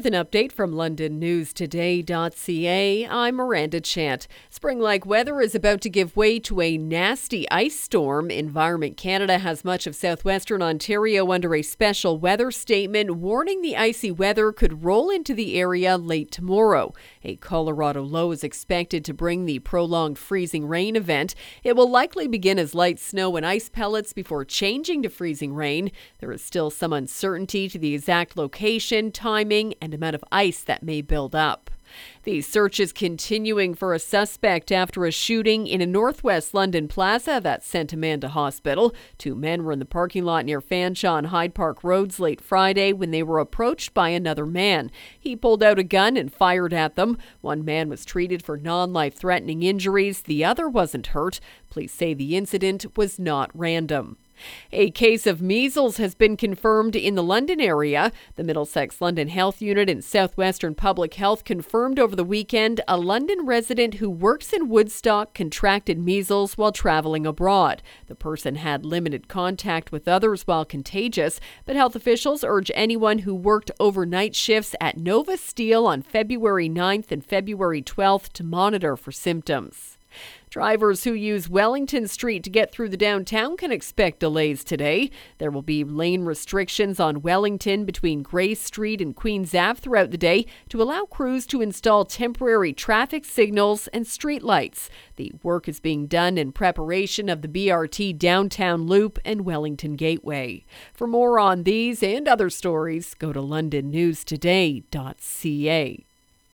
With an update from LondonNewsToday.ca, I'm Miranda Chant. Spring like weather is about to give way to a nasty ice storm. Environment Canada has much of southwestern Ontario under a special weather statement warning the icy weather could roll into the area late tomorrow. A Colorado low is expected to bring the prolonged freezing rain event. It will likely begin as light snow and ice pellets before changing to freezing rain. There is still some uncertainty to the exact location, timing, and amount of ice that may build up. The search is continuing for a suspect after a shooting in a northwest London plaza that sent a man to hospital. Two men were in the parking lot near Fanshawe and Hyde Park Roads late Friday when they were approached by another man. He pulled out a gun and fired at them. One man was treated for non life threatening injuries, the other wasn't hurt. Police say the incident was not random. A case of measles has been confirmed in the London area. The Middlesex London Health Unit and Southwestern Public Health confirmed over the weekend a London resident who works in Woodstock contracted measles while traveling abroad. The person had limited contact with others while contagious, but health officials urge anyone who worked overnight shifts at Nova Steel on February 9th and February 12th to monitor for symptoms. Drivers who use Wellington Street to get through the downtown can expect delays today. There will be lane restrictions on Wellington between Grey Street and Queens Ave throughout the day to allow crews to install temporary traffic signals and street lights. The work is being done in preparation of the BRT downtown loop and Wellington Gateway. For more on these and other stories, go to londonnewstoday.ca.